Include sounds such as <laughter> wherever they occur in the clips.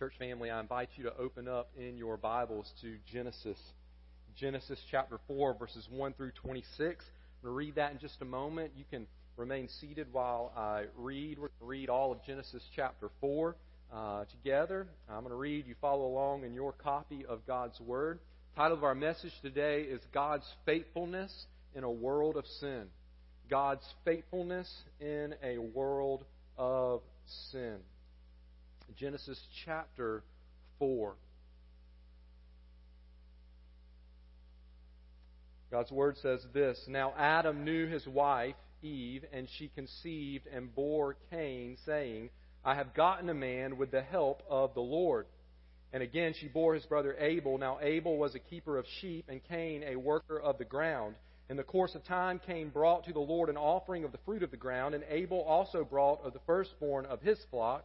Church family, I invite you to open up in your Bibles to Genesis. Genesis chapter 4, verses 1 through 26. I'm going to read that in just a moment. You can remain seated while I read. We're going to read all of Genesis chapter 4 uh, together. I'm going to read. You follow along in your copy of God's Word. The title of our message today is God's Faithfulness in a World of Sin. God's Faithfulness in a World of Sin. Genesis chapter 4. God's word says this Now Adam knew his wife, Eve, and she conceived and bore Cain, saying, I have gotten a man with the help of the Lord. And again she bore his brother Abel. Now Abel was a keeper of sheep, and Cain a worker of the ground. In the course of time, Cain brought to the Lord an offering of the fruit of the ground, and Abel also brought of the firstborn of his flock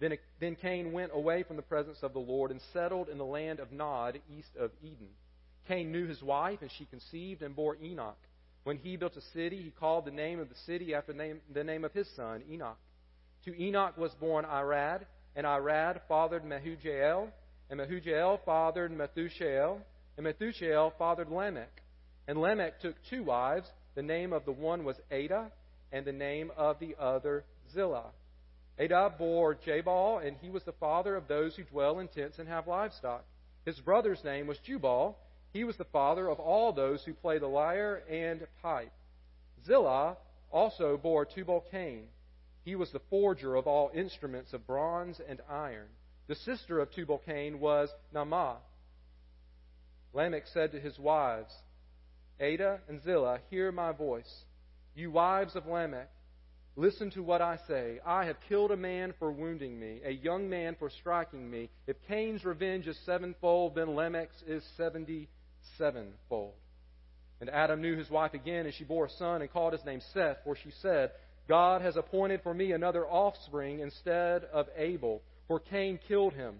Then, then Cain went away from the presence of the Lord and settled in the land of Nod, east of Eden. Cain knew his wife, and she conceived and bore Enoch. When he built a city, he called the name of the city after the name, the name of his son, Enoch. To Enoch was born Irad, and Irad fathered Mehujael, and Mehujael fathered Methushael, and Methushael fathered Lamech. And Lamech took two wives. The name of the one was Adah, and the name of the other Zillah. Adah bore Jabal, and he was the father of those who dwell in tents and have livestock. His brother's name was Jubal. He was the father of all those who play the lyre and pipe. Zillah also bore Tubal Cain. He was the forger of all instruments of bronze and iron. The sister of Tubal Cain was Naamah. Lamech said to his wives, Adah and Zillah, hear my voice. You wives of Lamech, Listen to what I say. I have killed a man for wounding me, a young man for striking me. If Cain's revenge is sevenfold, then Lamech's is seventy sevenfold. And Adam knew his wife again, and she bore a son and called his name Seth, for she said, God has appointed for me another offspring instead of Abel, for Cain killed him.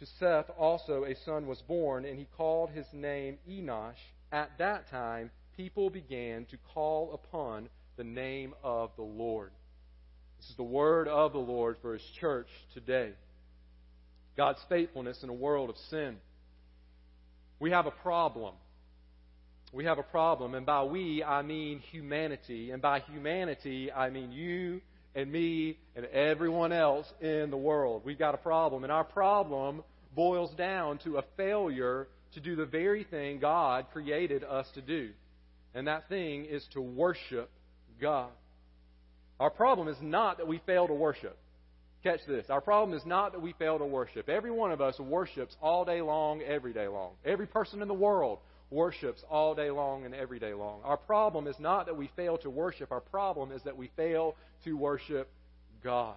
To Seth also a son was born, and he called his name Enosh. At that time, people began to call upon the name of the Lord. This is the word of the Lord for his church today. God's faithfulness in a world of sin. We have a problem. We have a problem, and by we, I mean humanity. And by humanity, I mean you and me and everyone else in the world. We've got a problem, and our problem boils down to a failure to do the very thing God created us to do. And that thing is to worship God. Our problem is not that we fail to worship. Catch this. Our problem is not that we fail to worship. Every one of us worships all day long, every day long. Every person in the world worships all day long and every day long. Our problem is not that we fail to worship. Our problem is that we fail to worship God.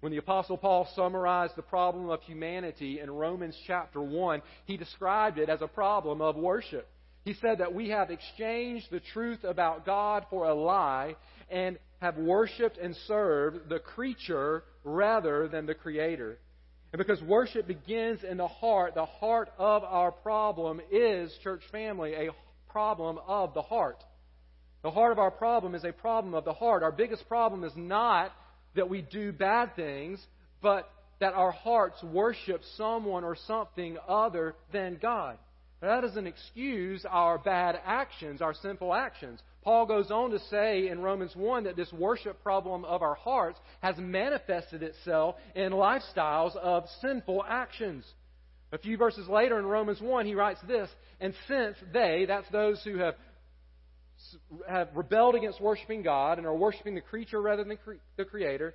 When the Apostle Paul summarized the problem of humanity in Romans chapter 1, he described it as a problem of worship. He said that we have exchanged the truth about God for a lie and have worshiped and served the creature rather than the Creator. And because worship begins in the heart, the heart of our problem is, church family, a problem of the heart. The heart of our problem is a problem of the heart. Our biggest problem is not that we do bad things, but that our hearts worship someone or something other than God. That doesn't excuse our bad actions, our sinful actions. Paul goes on to say in Romans 1 that this worship problem of our hearts has manifested itself in lifestyles of sinful actions. A few verses later in Romans 1, he writes this And since they, that's those who have, have rebelled against worshiping God and are worshiping the creature rather than the Creator,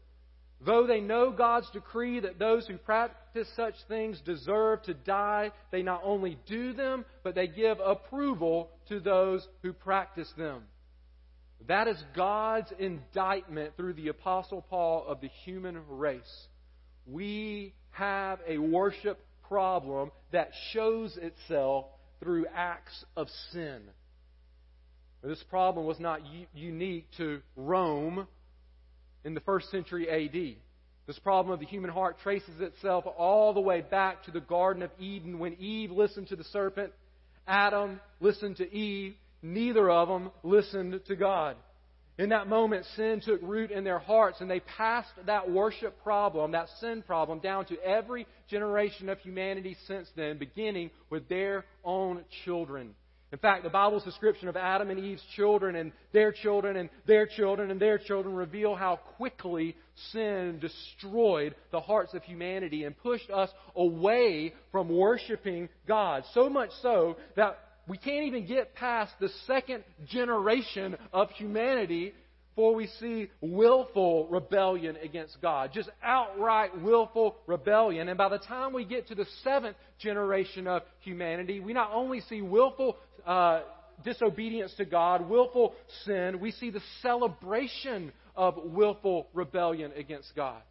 Though they know God's decree that those who practice such things deserve to die, they not only do them, but they give approval to those who practice them. That is God's indictment through the Apostle Paul of the human race. We have a worship problem that shows itself through acts of sin. This problem was not unique to Rome in the first century AD. This problem of the human heart traces itself all the way back to the Garden of Eden when Eve listened to the serpent, Adam listened to Eve, neither of them listened to God. In that moment, sin took root in their hearts, and they passed that worship problem, that sin problem, down to every generation of humanity since then, beginning with their own children. In fact, the Bible's description of Adam and Eve's children and their children and their children and their children reveal how quickly sin destroyed the hearts of humanity and pushed us away from worshiping God. So much so that we can't even get past the second generation of humanity before we see willful rebellion against God. Just outright willful rebellion. And by the time we get to the seventh generation of humanity, we not only see willful uh, disobedience to God, willful sin, we see the celebration of willful rebellion against God.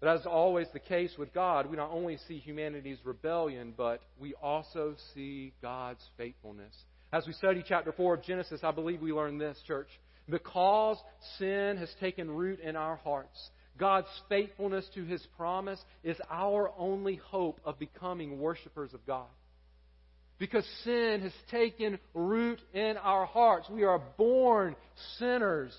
But as always the case with God, we not only see humanity's rebellion, but we also see God's faithfulness. As we study chapter 4 of Genesis, I believe we learn this, church. Because sin has taken root in our hearts, God's faithfulness to His promise is our only hope of becoming worshipers of God because sin has taken root in our hearts. We are born sinners.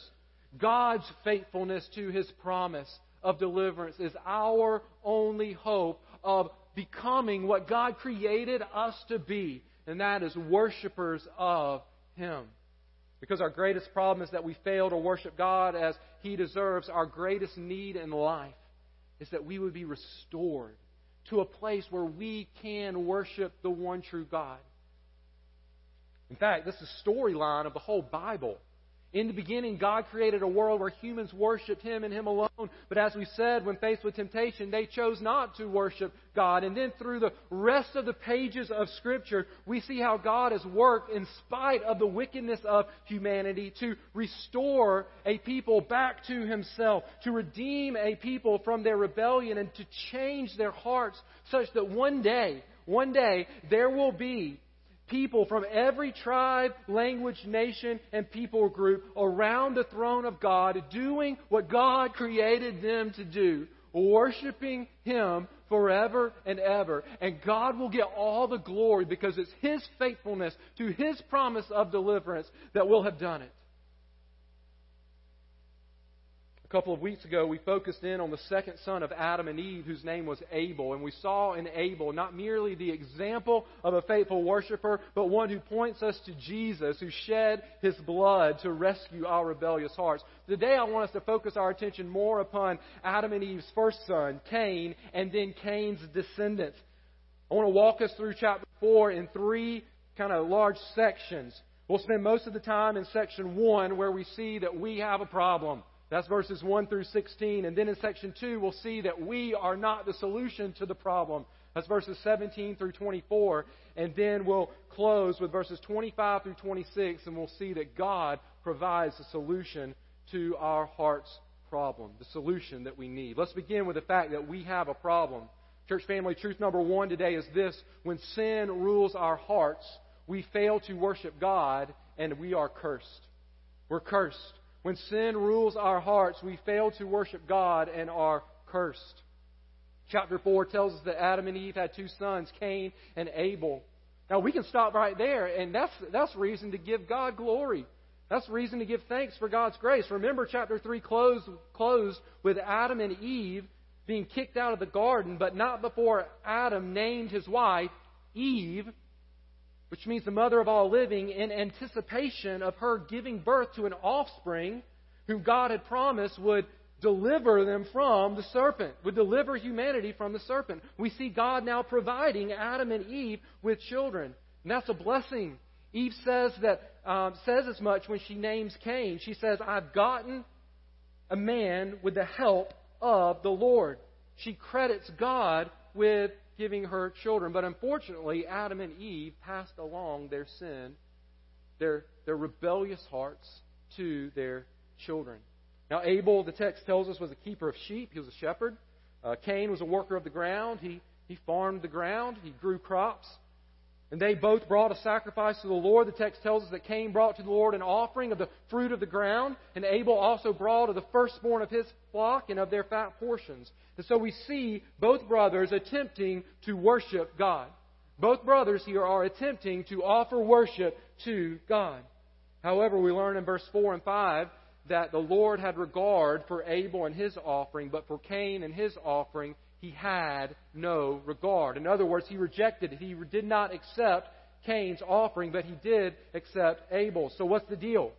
God's faithfulness to his promise of deliverance is our only hope of becoming what God created us to be, and that is worshipers of him. Because our greatest problem is that we fail to worship God as he deserves. Our greatest need in life is that we would be restored to a place where we can worship the one true God. In fact, this is the storyline of the whole Bible. In the beginning, God created a world where humans worshiped Him and Him alone. But as we said, when faced with temptation, they chose not to worship God. And then through the rest of the pages of Scripture, we see how God has worked in spite of the wickedness of humanity to restore a people back to Himself, to redeem a people from their rebellion, and to change their hearts such that one day, one day, there will be people from every tribe, language, nation, and people group around the throne of God doing what God created them to do, worshiping Him forever and ever. And God will get all the glory because it's His faithfulness to His promise of deliverance that will have done it. A couple of weeks ago, we focused in on the second son of Adam and Eve, whose name was Abel. And we saw in Abel not merely the example of a faithful worshiper, but one who points us to Jesus, who shed his blood to rescue our rebellious hearts. Today, I want us to focus our attention more upon Adam and Eve's first son, Cain, and then Cain's descendants. I want to walk us through chapter 4 in three kind of large sections. We'll spend most of the time in section 1 where we see that we have a problem. That's verses 1 through 16. And then in section 2, we'll see that we are not the solution to the problem. That's verses 17 through 24. And then we'll close with verses 25 through 26, and we'll see that God provides a solution to our heart's problem, the solution that we need. Let's begin with the fact that we have a problem. Church family, truth number one today is this when sin rules our hearts, we fail to worship God and we are cursed. We're cursed. When sin rules our hearts, we fail to worship God and are cursed. Chapter 4 tells us that Adam and Eve had two sons, Cain and Abel. Now we can stop right there, and that's, that's reason to give God glory. That's reason to give thanks for God's grace. Remember, chapter 3 closed, closed with Adam and Eve being kicked out of the garden, but not before Adam named his wife Eve, which means the mother of all living, in anticipation of her giving birth to an offspring whom God had promised would deliver them from the serpent, would deliver humanity from the serpent. We see God now providing Adam and Eve with children. And that's a blessing. Eve says that um, says as much when she names Cain. She says, "I've gotten a man with the help of the Lord." She credits God with giving her children, but unfortunately, Adam and Eve passed along their sin, their their rebellious hearts to their children. Now, Abel, the text tells us, was a keeper of sheep. He was a shepherd. Uh, Cain was a worker of the ground. He, he farmed the ground. He grew crops. And they both brought a sacrifice to the Lord. The text tells us that Cain brought to the Lord an offering of the fruit of the ground, and Abel also brought of the firstborn of his flock and of their fat portions. And so we see both brothers attempting to worship God. Both brothers here are attempting to offer worship to God. However, we learn in verse 4 and 5 that the Lord had regard for Abel and his offering, but for Cain and his offering, he had no regard. In other words, he rejected. He did not accept Cain's offering, but he did accept Abel's. So what's the deal?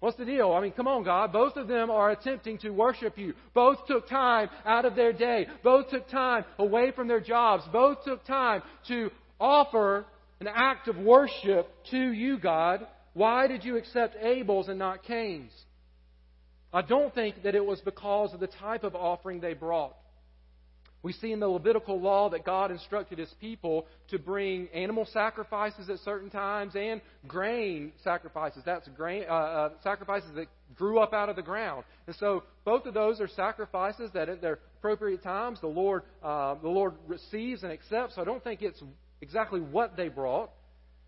What's the deal? I mean, come on, God. Both of them are attempting to worship you. Both took time out of their day. Both took time away from their jobs. Both took time to offer an act of worship to you, God. Why did you accept Abel's and not Cain's? I don't think that it was because of the type of offering they brought. We see in the Levitical law that God instructed his people to bring animal sacrifices at certain times and grain sacrifices. That's grain uh, uh, sacrifices that grew up out of the ground. And so both of those are sacrifices that at their appropriate times the Lord uh, the Lord receives and accepts. So I don't think it's exactly what they brought.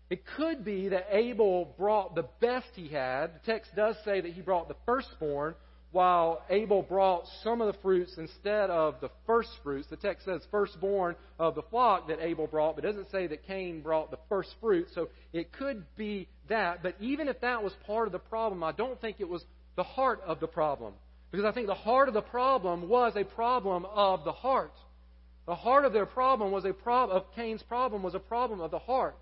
It could be that Abel brought the best he had. The text does say that he brought the firstborn, while Abel brought some of the fruits instead of the first fruits. The text says firstborn of the flock that Abel brought, but it doesn't say that Cain brought the first fruit. So it could be that. But even if that was part of the problem, I don't think it was the heart of the problem. Because I think the heart of the problem was a problem of the heart. The heart of their problem was a problem of Cain's problem was a problem of the heart.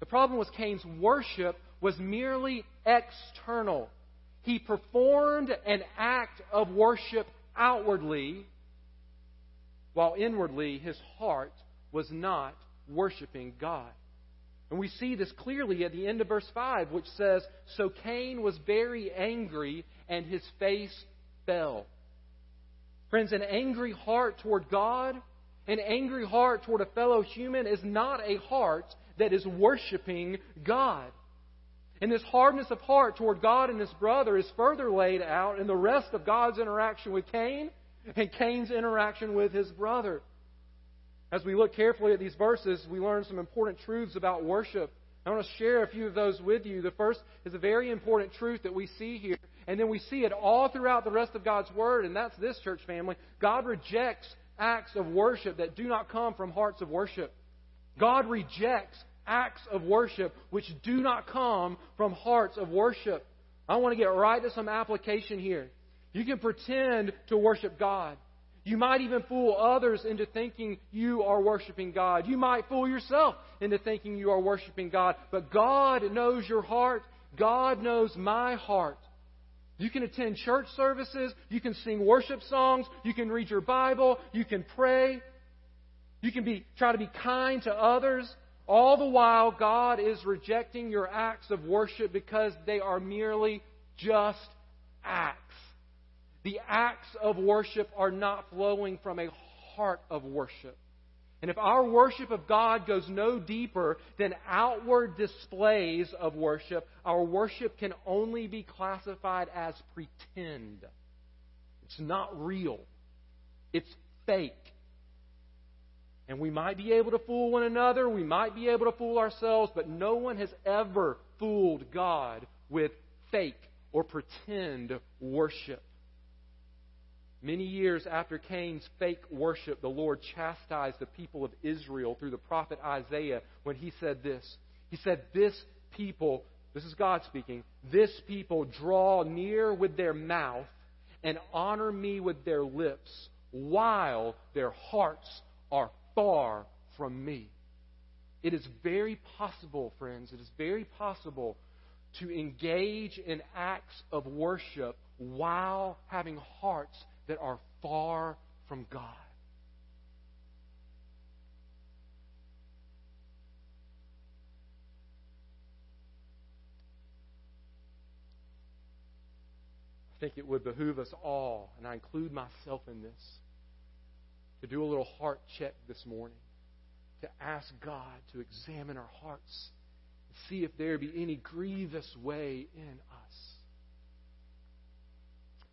The problem was Cain's worship was merely external. He performed an act of worship outwardly, while inwardly his heart was not worshiping God. And we see this clearly at the end of verse 5, which says, So Cain was very angry, and his face fell. Friends, an angry heart toward God, an angry heart toward a fellow human is not a heart that is worshiping God. And this hardness of heart toward God and his brother is further laid out in the rest of God's interaction with Cain and Cain's interaction with his brother. As we look carefully at these verses, we learn some important truths about worship. I want to share a few of those with you. The first is a very important truth that we see here, and then we see it all throughout the rest of God's Word, and that's this, church family. God rejects acts of worship that do not come from hearts of worship. God rejects acts of worship which do not come from hearts of worship. I want to get right to some application here. You can pretend to worship God. You might even fool others into thinking you are worshiping God. You might fool yourself into thinking you are worshiping God. But God knows your heart. God knows my heart. You can attend church services. You can sing worship songs. You can read your Bible. You can pray. You can be, try to be kind to others. All the while, God is rejecting your acts of worship because they are merely just acts. The acts of worship are not flowing from a heart of worship. And if our worship of God goes no deeper than outward displays of worship, our worship can only be classified as pretend. It's not real, it's fake. And we might be able to fool one another, we might be able to fool ourselves, but no one has ever fooled God with fake or pretend worship. Many years after Cain's fake worship, the Lord chastised the people of Israel through the prophet Isaiah when he said this. He said, This people, this is God speaking, this people draw near with their mouth and honor me with their lips, while their hearts are far from me. It is very possible, friends, it is very possible to engage in acts of worship while having hearts that are far from God. I think it would behoove us all, and I include myself in this, to do a little heart check this morning, to ask God to examine our hearts and see if there be any grievous way in us.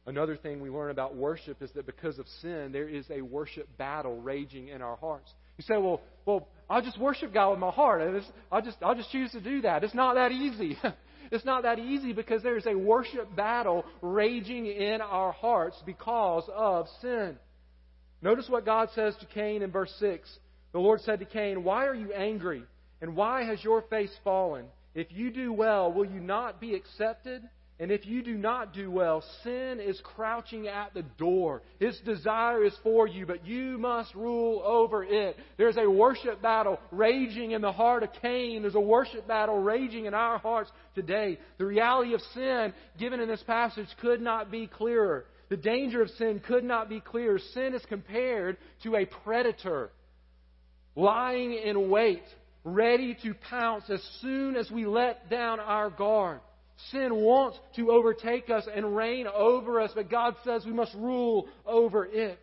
Another thing we learn about worship is that because of sin, there is a worship battle raging in our hearts. You say, well, well, I'll just worship God with my heart. I'll just, I'll just choose to do that. It's not that easy. <laughs> it's not that easy because there's a worship battle raging in our hearts because of sin. Notice what God says to Cain in verse 6. The Lord said to Cain, Why are you angry? And why has your face fallen? If you do well, will you not be accepted? And if you do not do well, sin is crouching at the door. Its desire is for you, but you must rule over it. There's a worship battle raging in the heart of Cain. There's a worship battle raging in our hearts today. The reality of sin, given in this passage, could not be clearer. The danger of sin could not be clearer. Sin is compared to a predator lying in wait, ready to pounce as soon as we let down our guard. Sin wants to overtake us and reign over us, but God says we must rule over it.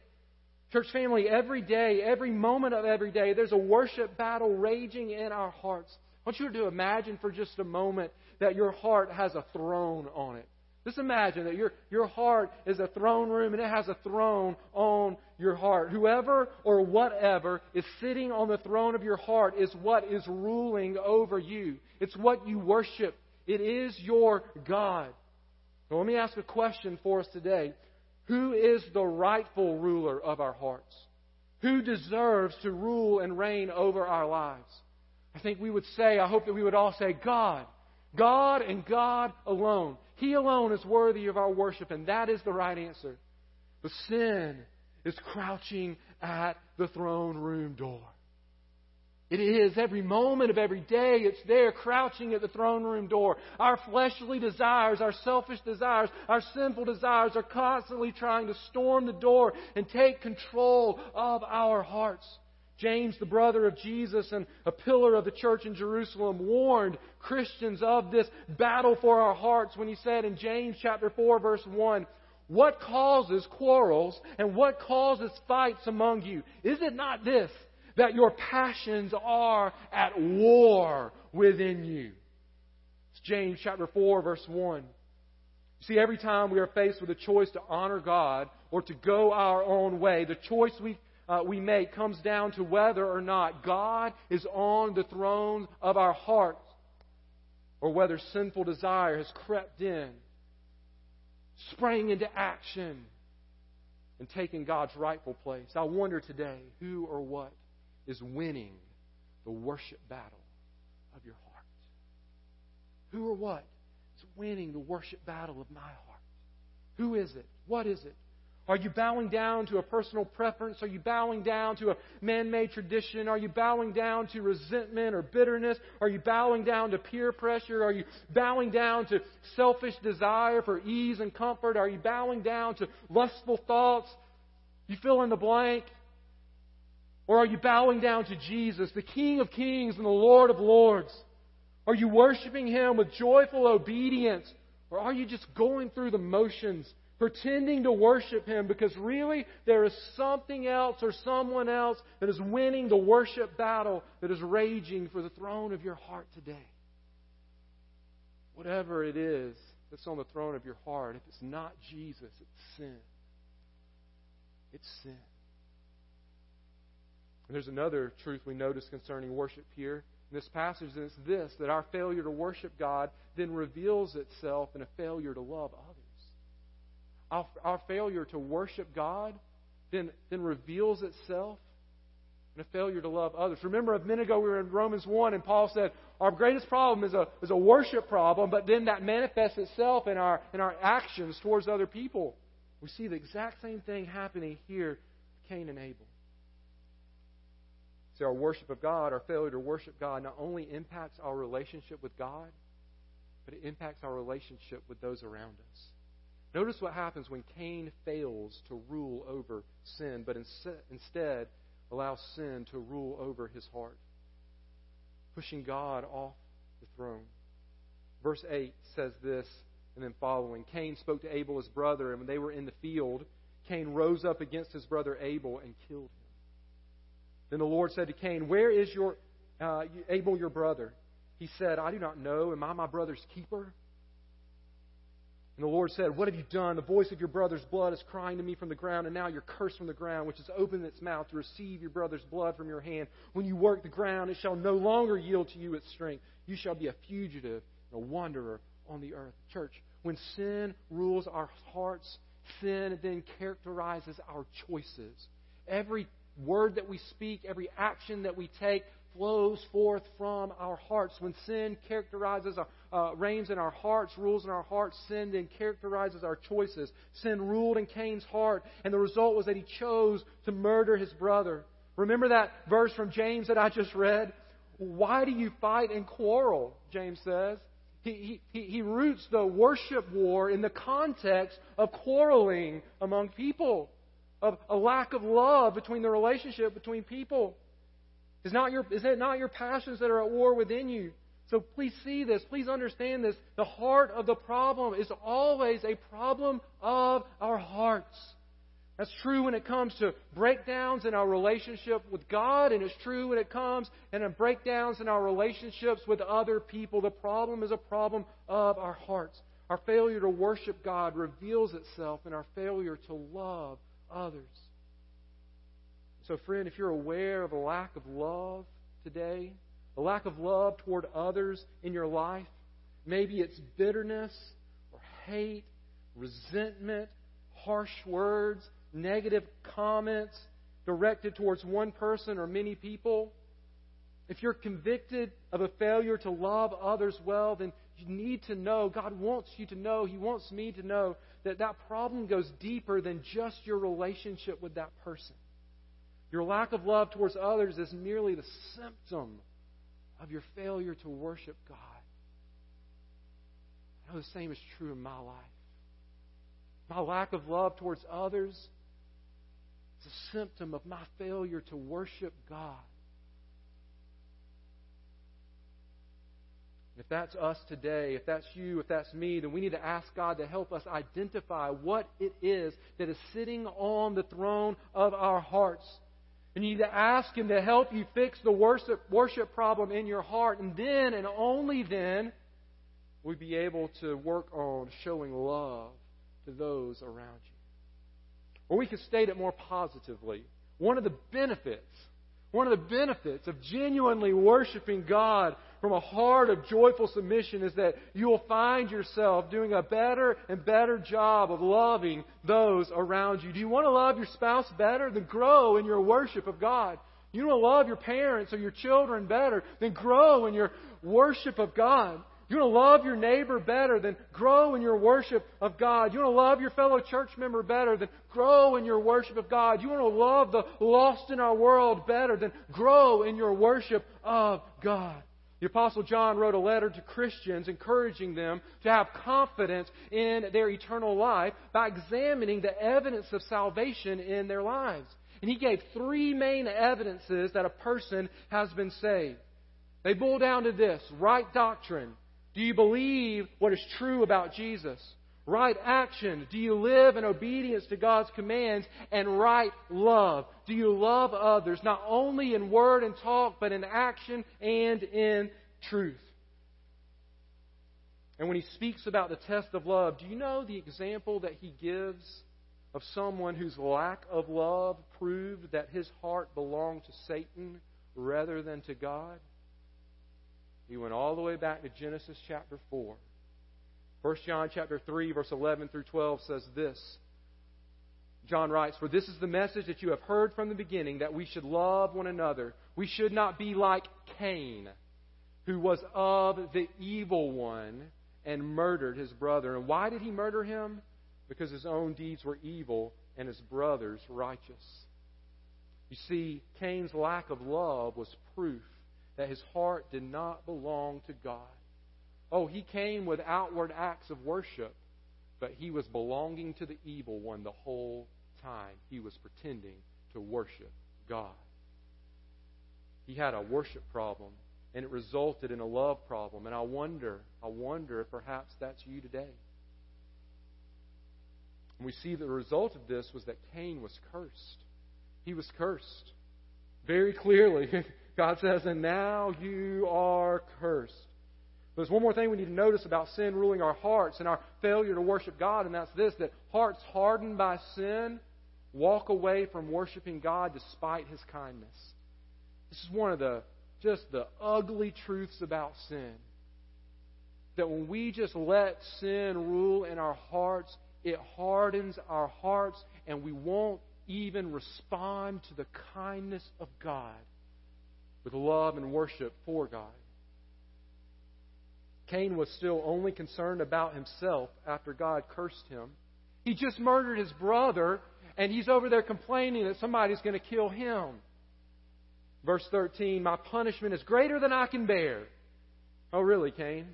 Church family, every day, every moment of every day, there's a worship battle raging in our hearts. I want you to imagine for just a moment that your heart has a throne on it. Just imagine that your, your heart is a throne room and it has a throne on your heart. Whoever or whatever is sitting on the throne of your heart is what is ruling over you. It's what you worship. It is your God. Now, let me ask a question for us today. Who is the rightful ruler of our hearts? Who deserves to rule and reign over our lives? I think we would say, I hope that we would all say, God. God and God alone. He alone is worthy of our worship, and that is the right answer. But sin is crouching at the throne room door. It is every moment of every day. It's there crouching at the throne room door. Our fleshly desires, our selfish desires, our sinful desires are constantly trying to storm the door and take control of our hearts. James, the brother of Jesus and a pillar of the church in Jerusalem, warned Christians of this battle for our hearts when he said in James chapter 4 verse 1, what causes quarrels and what causes fights among you? Is it not this? that your passions are at war within you. It's James chapter 4, verse 1. See, every time we are faced with a choice to honor God or to go our own way, the choice we, uh, we make comes down to whether or not God is on the throne of our hearts or whether sinful desire has crept in, sprang into action, and taken God's rightful place. I wonder today who or what is winning the worship battle of your heart. Who or what is winning the worship battle of my heart? Who is it? What is it? Are you bowing down to a personal preference? Are you bowing down to a man made tradition? Are you bowing down to resentment or bitterness? Are you bowing down to peer pressure? Are you bowing down to selfish desire for ease and comfort? Are you bowing down to lustful thoughts? You fill in the blank. Or are you bowing down to Jesus, the King of kings and the Lord of lords? Are you worshiping Him with joyful obedience? Or are you just going through the motions pretending to worship Him because really there is something else or someone else that is winning the worship battle that is raging for the throne of your heart today. Whatever it is that's on the throne of your heart, if it's not Jesus, it's sin. It's sin. And there's another truth we notice concerning worship here in this passage, and it's this that our failure to worship God then reveals itself in a failure to love others. Our, our failure to worship God then, then reveals itself in a failure to love others. Remember, a minute ago we were in Romans 1, and Paul said, Our greatest problem is a, is a worship problem, but then that manifests itself in our, in our actions towards other people. We see the exact same thing happening here with Cain and Abel. See, our worship of God, our failure to worship God, not only impacts our relationship with God, but it impacts our relationship with those around us. Notice what happens when Cain fails to rule over sin, but instead allows sin to rule over his heart, pushing God off the throne. Verse 8 says this, and then following Cain spoke to Abel, his brother, and when they were in the field, Cain rose up against his brother Abel and killed him. Then the Lord said to Cain, Where is your uh, Abel, your brother? He said, I do not know. Am I my brother's keeper? And the Lord said, What have you done? The voice of your brother's blood is crying to me from the ground, and now you're cursed from the ground, which has opened its mouth to receive your brother's blood from your hand. When you work the ground, it shall no longer yield to you its strength. You shall be a fugitive and a wanderer on the earth. Church, when sin rules our hearts, sin then characterizes our choices. Every word that we speak, every action that we take flows forth from our hearts. When sin characterizes, our, uh, reigns in our hearts, rules in our hearts, sin then characterizes our choices. Sin ruled in Cain's heart, and the result was that he chose to murder his brother. Remember that verse from James that I just read? Why do you fight and quarrel? James says. He, he, he roots the worship war in the context of quarreling among people of a lack of love between the relationship between people. Is, not your, is it not your passions that are at war within you? So please see this. Please understand this. The heart of the problem is always a problem of our hearts. That's true when it comes to breakdowns in our relationship with God, and it's true when it comes and breakdowns in our relationships with other people. The problem is a problem of our hearts. Our failure to worship God reveals itself in our failure to love others. So, friend, if you're aware of a lack of love today, a lack of love toward others in your life, maybe it's bitterness or hate, resentment, harsh words, negative comments directed towards one person or many people. If you're convicted of a failure to love others well, then need to know, God wants you to know, He wants me to know that that problem goes deeper than just your relationship with that person. Your lack of love towards others is merely the symptom of your failure to worship God. I know the same is true in my life. My lack of love towards others is a symptom of my failure to worship God. If that's us today, if that's you, if that's me, then we need to ask God to help us identify what it is that is sitting on the throne of our hearts. And you need to ask Him to help you fix the worship, worship problem in your heart. And then, and only then, we'll be able to work on showing love to those around you. Or we could state it more positively. One of the benefits, one of the benefits of genuinely worshiping God from a heart of joyful submission is that you will find yourself doing a better and better job of loving those around you. Do you want to love your spouse better? Then grow in your worship of God. You want to love your parents or your children better? Then grow in your worship of God. You want to love your neighbor better, then grow in your worship of God. You want to love your fellow church member better, then grow in your worship of God. You want to love the lost in our world better, then grow in your worship of God. The Apostle John wrote a letter to Christians encouraging them to have confidence in their eternal life by examining the evidence of salvation in their lives. And he gave three main evidences that a person has been saved. They boil down to this right doctrine. Do you believe what is true about Jesus? Right action. Do you live in obedience to God's commands? And right love. Do you love others, not only in word and talk, but in action and in truth? And when he speaks about the test of love, do you know the example that he gives of someone whose lack of love proved that his heart belonged to Satan rather than to God? He went all the way back to Genesis chapter 4. 1 John chapter 3 verse 11 through 12 says this. John writes, For this is the message that you have heard from the beginning, that we should love one another. We should not be like Cain, who was of the evil one and murdered his brother. And why did he murder him? Because his own deeds were evil and his brother's righteous. You see, Cain's lack of love was proof that his heart did not belong to God. Oh, he came with outward acts of worship, but he was belonging to the evil one the whole time. He was pretending to worship God. He had a worship problem and it resulted in a love problem. And I wonder, I wonder if perhaps that's you today. And we see the result of this was that Cain was cursed. He was cursed. Very clearly, <laughs> God says, and now you are cursed. There's one more thing we need to notice about sin ruling our hearts and our failure to worship God, and that's this that hearts hardened by sin walk away from worshiping God despite His kindness. This is one of the just the ugly truths about sin. That when we just let sin rule in our hearts, it hardens our hearts and we won't even respond to the kindness of God with love and worship for God. Cain was still only concerned about himself after God cursed him. He just murdered his brother, and he's over there complaining that somebody's going to kill him. Verse 13, My punishment is greater than I can bear. Oh, really, Cain?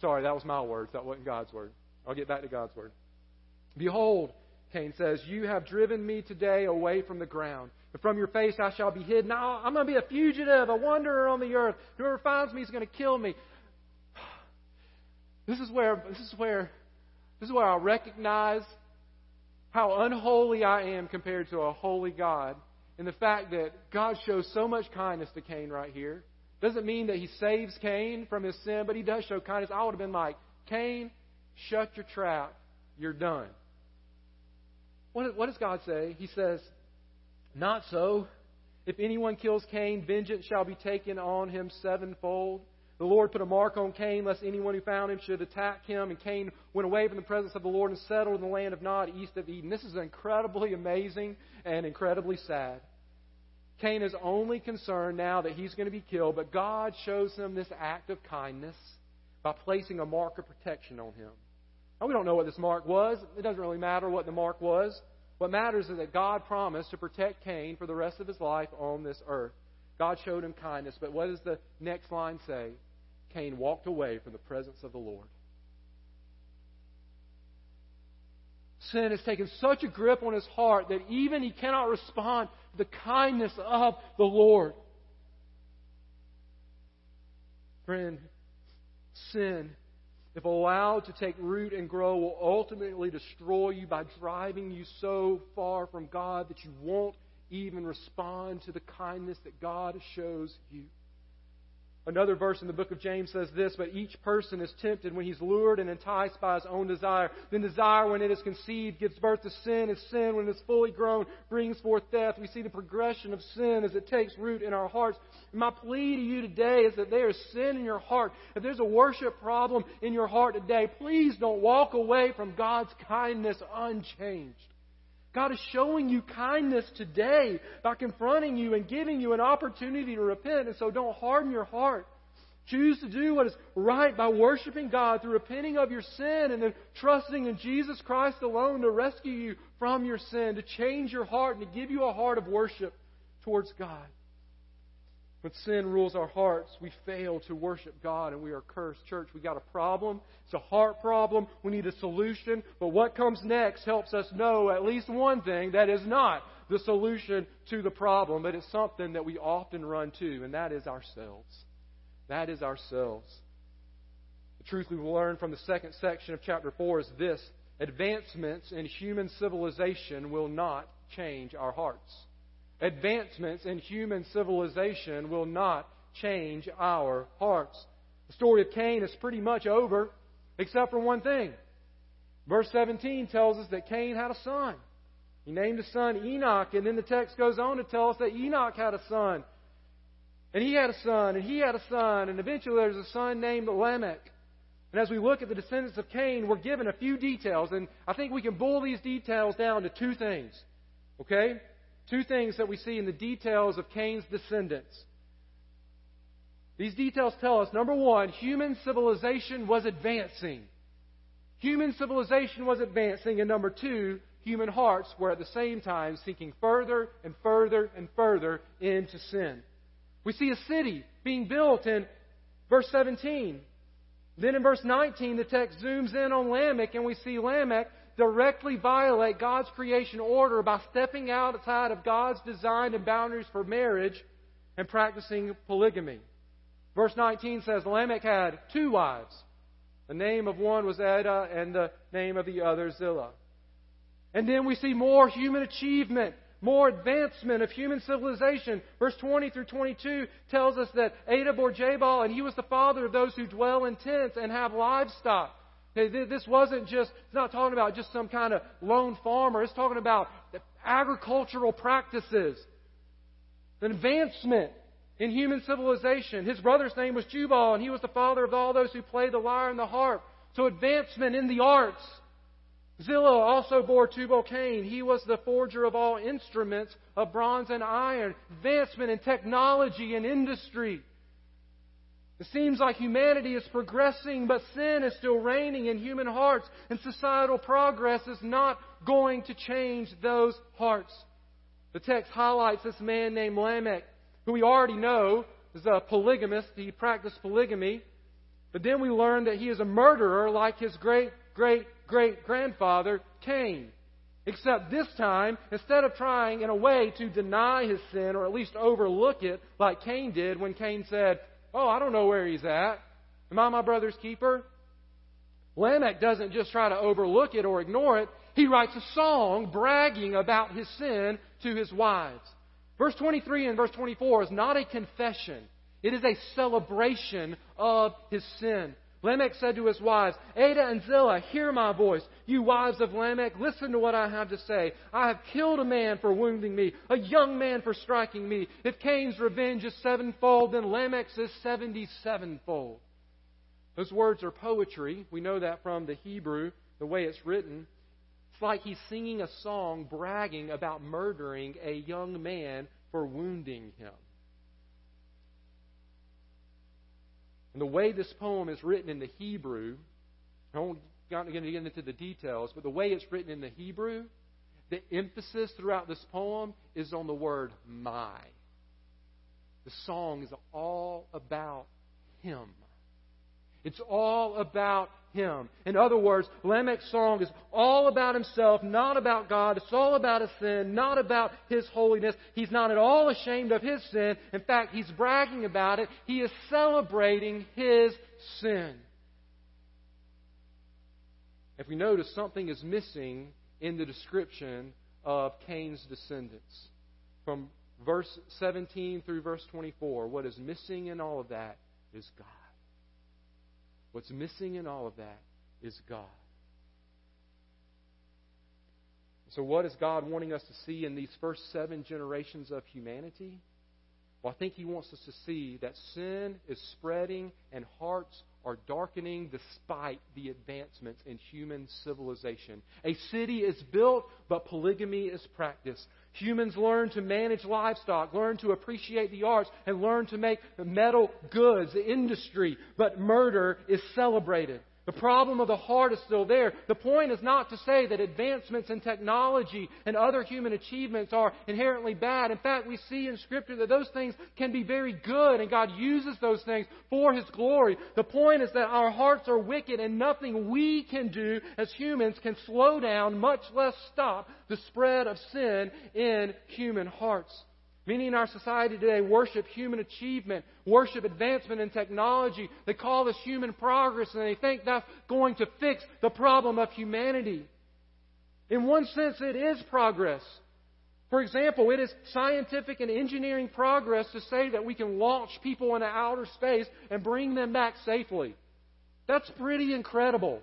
Sorry, that was my words. That wasn't God's word. I'll get back to God's word. Behold, Cain says, You have driven me today away from the ground. And from your face I shall be hidden. Now I'm going to be a fugitive, a wanderer on the earth. Whoever finds me is going to kill me. This is where this is where this is where I recognize how unholy I am compared to a holy God and the fact that God shows so much kindness to Cain right here. Doesn't mean that he saves Cain from his sin, but he does show kindness. I would have been like, Cain, shut your trap. You're done. What, what does God say? He says, Not so. If anyone kills Cain, vengeance shall be taken on him sevenfold. The Lord put a mark on Cain, lest anyone who found him should attack him. And Cain went away from the presence of the Lord and settled in the land of Nod, east of Eden. This is incredibly amazing and incredibly sad. Cain is only concerned now that he's going to be killed, but God shows him this act of kindness by placing a mark of protection on him. Now, we don't know what this mark was. It doesn't really matter what the mark was. What matters is that God promised to protect Cain for the rest of his life on this earth. God showed him kindness, but what does the next line say? Cain walked away from the presence of the Lord. Sin has taken such a grip on his heart that even he cannot respond to the kindness of the Lord. Friend, sin, if allowed to take root and grow, will ultimately destroy you by driving you so far from God that you won't even respond to the kindness that God shows you. Another verse in the book of James says this, but each person is tempted when he's lured and enticed by his own desire. Then desire, when it is conceived, gives birth to sin, and sin, when it is fully grown, brings forth death. We see the progression of sin as it takes root in our hearts. My plea to you today is that there is sin in your heart. If there's a worship problem in your heart today, please don't walk away from God's kindness unchanged. God is showing you kindness today by confronting you and giving you an opportunity to repent. And so don't harden your heart. Choose to do what is right by worshiping God through repenting of your sin and then trusting in Jesus Christ alone to rescue you from your sin, to change your heart, and to give you a heart of worship towards God. When sin rules our hearts, we fail to worship God and we are cursed. Church, we got a problem. It's a heart problem. We need a solution. But what comes next helps us know at least one thing that is not the solution to the problem, but it's something that we often run to, and that is ourselves. That is ourselves. The truth we learn from the second section of chapter 4 is this advancements in human civilization will not change our hearts. Advancements in human civilization will not change our hearts. The story of Cain is pretty much over, except for one thing. Verse 17 tells us that Cain had a son. He named his son Enoch, and then the text goes on to tell us that Enoch had a son. And he had a son, and he had a son, and eventually there's a son named Lamech. And as we look at the descendants of Cain, we're given a few details, and I think we can boil these details down to two things. Okay? Two things that we see in the details of Cain's descendants. These details tell us number one, human civilization was advancing. Human civilization was advancing, and number two, human hearts were at the same time sinking further and further and further into sin. We see a city being built in verse 17. Then in verse 19, the text zooms in on Lamech, and we see Lamech directly violate God's creation order by stepping outside of God's design and boundaries for marriage and practicing polygamy. Verse 19 says Lamech had two wives. The name of one was Adah, and the name of the other Zillah. And then we see more human achievement, more advancement of human civilization. Verse 20 through 22 tells us that Adah bore Jabal, and he was the father of those who dwell in tents and have livestock. This wasn't just, it's not talking about just some kind of lone farmer. It's talking about agricultural practices, an advancement in human civilization. His brother's name was Jubal, and he was the father of all those who play the lyre and the harp. So advancement in the arts. Zillah also bore Tubal Cain. He was the forger of all instruments of bronze and iron. Advancement in technology and industry. It seems like humanity is progressing, but sin is still reigning in human hearts, and societal progress is not going to change those hearts. The text highlights this man named Lamech who we already know is a polygamist. He practiced polygamy. But then we learn that he is a murderer like his great, great, great grandfather, Cain. Except this time, instead of trying in a way to deny his sin or at least overlook it like Cain did when Cain said, Oh, I don't know where he's at. Am I my brother's keeper? Lamech doesn't just try to overlook it or ignore it. He writes a song bragging about his sin to his wives. Verse 23 and verse 24 is not a confession. It is a celebration of his sin. Lamech said to his wives, Adah and Zillah, hear my voice. You wives of Lamech, listen to what I have to say. I have killed a man for wounding me, a young man for striking me. If Cain's revenge is sevenfold, then Lamech's is seventy-sevenfold. Those words are poetry. We know that from the Hebrew, the way it's written. It's like he's singing a song bragging about murdering a young man for wounding him. And the way this poem is written in the Hebrew, I won't get into the details, but the way it's written in the Hebrew, the emphasis throughout this poem is on the word my. The song is all about him. It's all about him. In other words, Lamech's song is all about himself, not about God. It's all about his sin, not about his holiness. He's not at all ashamed of his sin. In fact, he's bragging about it. He is celebrating his sin. If we notice, something is missing in the description of Cain's descendants. From verse 17 through verse 24, what is missing in all of that is God. What's missing in all of that is God. So, what is God wanting us to see in these first seven generations of humanity? Well, I think He wants us to see that sin is spreading and hearts are darkening despite the advancements in human civilization. A city is built, but polygamy is practiced. Humans learn to manage livestock, learn to appreciate the arts, and learn to make metal goods, the industry, but murder is celebrated. The problem of the heart is still there. The point is not to say that advancements in technology and other human achievements are inherently bad. In fact, we see in Scripture that those things can be very good and God uses those things for His glory. The point is that our hearts are wicked and nothing we can do as humans can slow down, much less stop, the spread of sin in human hearts. Many in our society today worship human achievement, worship advancement in technology. They call this human progress and they think that's going to fix the problem of humanity. In one sense, it is progress. For example, it is scientific and engineering progress to say that we can launch people into outer space and bring them back safely. That's pretty incredible.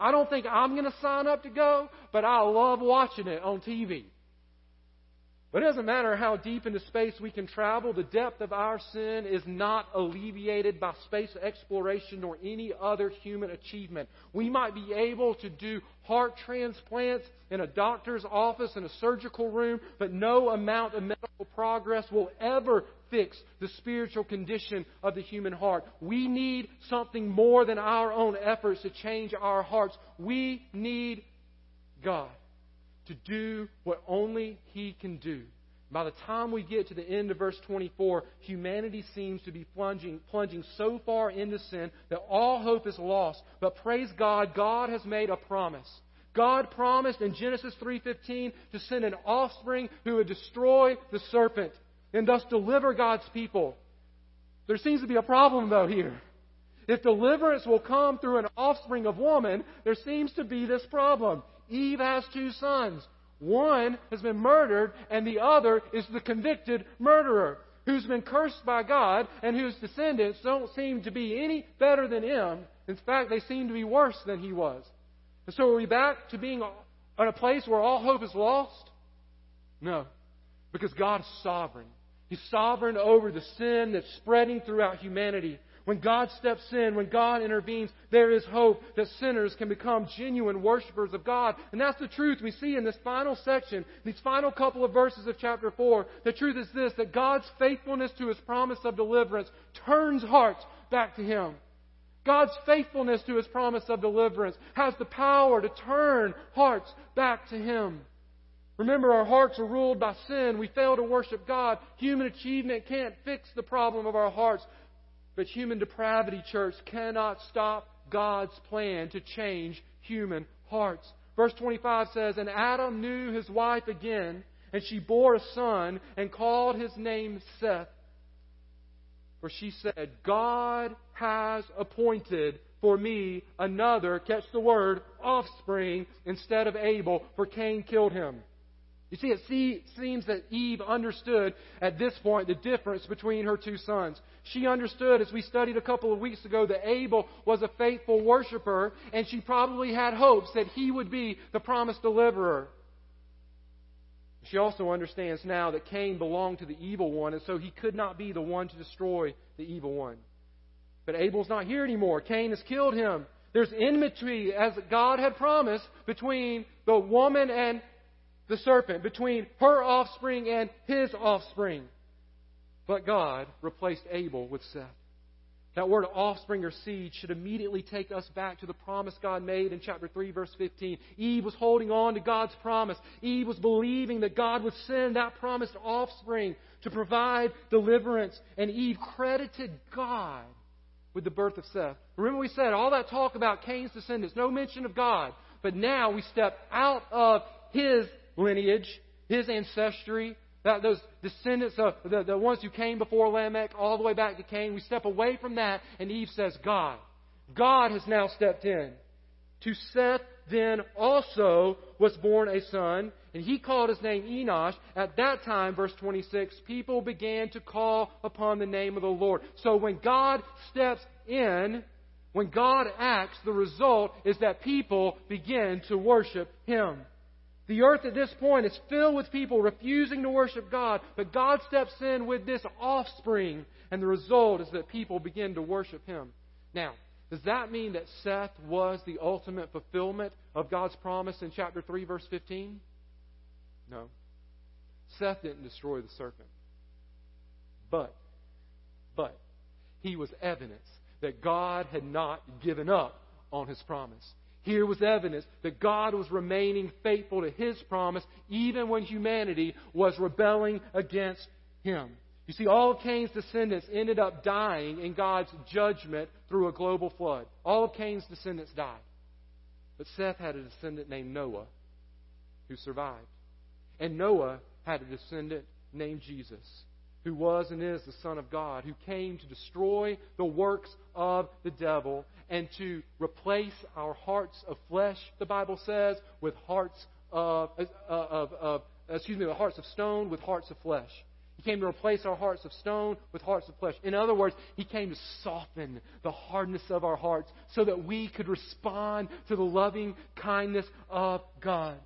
I don't think I'm going to sign up to go, but I love watching it on TV. But it doesn't matter how deep into space we can travel, the depth of our sin is not alleviated by space exploration or any other human achievement. We might be able to do heart transplants in a doctor's office, in a surgical room, but no amount of medical progress will ever fix the spiritual condition of the human heart. We need something more than our own efforts to change our hearts. We need God to do what only He can do. By the time we get to the end of verse 24, humanity seems to be plunging, plunging so far into sin that all hope is lost. But praise God, God has made a promise. God promised in Genesis 3:15 to send an offspring who would destroy the serpent and thus deliver God's people. There seems to be a problem though here. If deliverance will come through an offspring of woman, there seems to be this problem. Eve has two sons. One has been murdered, and the other is the convicted murderer who's been cursed by God and whose descendants don't seem to be any better than him. In fact, they seem to be worse than he was. And so are we back to being in a place where all hope is lost? No. Because God is sovereign. He's sovereign over the sin that's spreading throughout humanity. When God steps in, when God intervenes, there is hope that sinners can become genuine worshipers of God. And that's the truth we see in this final section, these final couple of verses of chapter 4. The truth is this that God's faithfulness to His promise of deliverance turns hearts back to Him. God's faithfulness to His promise of deliverance has the power to turn hearts back to Him. Remember, our hearts are ruled by sin. We fail to worship God. Human achievement can't fix the problem of our hearts. But human depravity, church, cannot stop God's plan to change human hearts. Verse 25 says, And Adam knew his wife again, and she bore a son, and called his name Seth. For she said, God has appointed for me another, catch the word, offspring instead of Abel, for Cain killed him. You see, it seems that Eve understood at this point the difference between her two sons. She understood, as we studied a couple of weeks ago, that Abel was a faithful worshiper, and she probably had hopes that he would be the promised deliverer. She also understands now that Cain belonged to the evil one, and so he could not be the one to destroy the evil one. But Abel's not here anymore. Cain has killed him. There's enmity, as God had promised, between the woman and the serpent, between her offspring and his offspring. But God replaced Abel with Seth. That word offspring or seed should immediately take us back to the promise God made in chapter 3, verse 15. Eve was holding on to God's promise. Eve was believing that God would send that promised offspring to provide deliverance. And Eve credited God with the birth of Seth. Remember, we said all that talk about Cain's descendants, no mention of God. But now we step out of his lineage, his ancestry, that, those descendants of the, the ones who came before Lamech all the way back to Cain. We step away from that, and Eve says, God. God has now stepped in. To Seth then also was born a son, and he called his name Enosh. At that time, verse 26, people began to call upon the name of the Lord. So when God steps in, when God acts, the result is that people begin to worship him. The earth at this point is filled with people refusing to worship God, but God steps in with this offspring, and the result is that people begin to worship Him. Now, does that mean that Seth was the ultimate fulfillment of God's promise in chapter 3, verse 15? No. Seth didn't destroy the serpent. But, but, he was evidence that God had not given up on his promise. Here was evidence that God was remaining faithful to His promise even when humanity was rebelling against Him. You see, all of Cain's descendants ended up dying in God's judgment through a global flood. All of Cain's descendants died. But Seth had a descendant named Noah who survived. And Noah had a descendant named Jesus, who was and is the Son of God, who came to destroy the works of the devil and to replace our hearts of flesh, the Bible says, with hearts of, of, of, of excuse me, with hearts of stone with hearts of flesh. He came to replace our hearts of stone with hearts of flesh. In other words, He came to soften the hardness of our hearts so that we could respond to the loving kindness of God.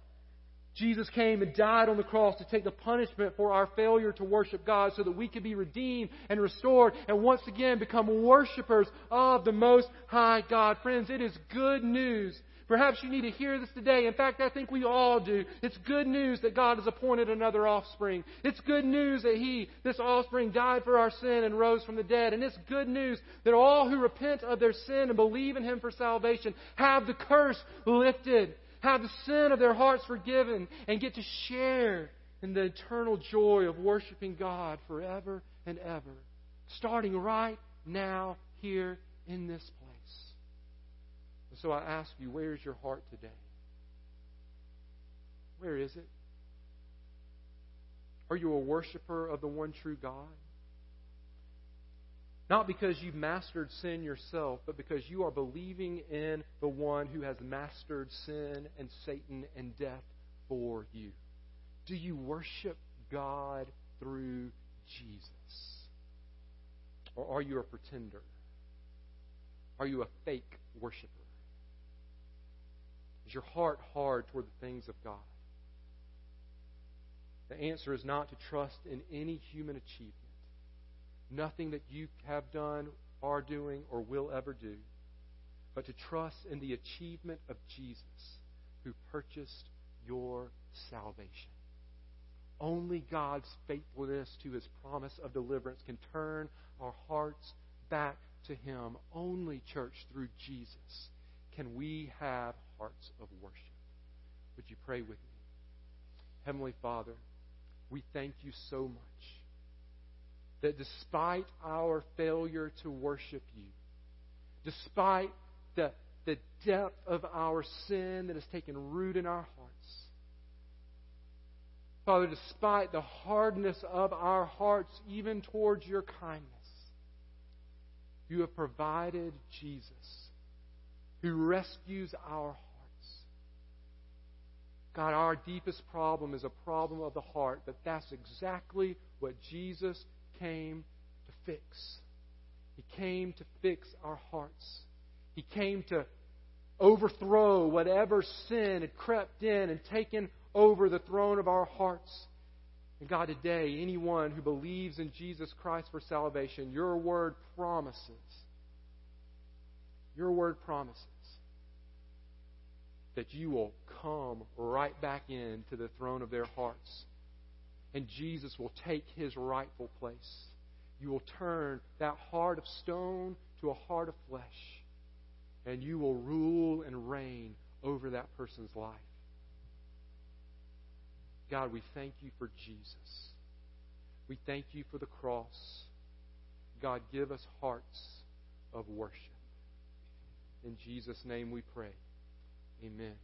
Jesus came and died on the cross to take the punishment for our failure to worship God so that we could be redeemed and restored and once again become worshipers of the Most High God. Friends, it is good news Perhaps you need to hear this today. In fact, I think we all do. It's good news that God has appointed another offspring. It's good news that He, this offspring, died for our sin and rose from the dead. And it's good news that all who repent of their sin and believe in Him for salvation have the curse lifted, have the sin of their hearts forgiven, and get to share in the eternal joy of worshiping God forever and ever. Starting right now, here in this place. So I ask you, where is your heart today? Where is it? Are you a worshiper of the one true God? Not because you've mastered sin yourself, but because you are believing in the one who has mastered sin and Satan and death for you. Do you worship God through Jesus? Or are you a pretender? Are you a fake worshiper? Is your heart hard toward the things of God? The answer is not to trust in any human achievement, nothing that you have done, are doing, or will ever do, but to trust in the achievement of Jesus who purchased your salvation. Only God's faithfulness to his promise of deliverance can turn our hearts back to him. Only, church, through Jesus can we have hearts of worship. Would you pray with me? Heavenly Father, we thank you so much that despite our failure to worship you, despite the, the depth of our sin that has taken root in our hearts, Father, despite the hardness of our hearts, even towards your kindness, you have provided Jesus who rescues our hearts. God, our deepest problem is a problem of the heart, but that's exactly what Jesus came to fix. He came to fix our hearts. He came to overthrow whatever sin had crept in and taken over the throne of our hearts. And God, today, anyone who believes in Jesus Christ for salvation, your word promises, your word promises that you will come right back into the throne of their hearts. And Jesus will take his rightful place. You will turn that heart of stone to a heart of flesh. And you will rule and reign over that person's life. God, we thank you for Jesus. We thank you for the cross. God, give us hearts of worship. In Jesus' name we pray. Amen.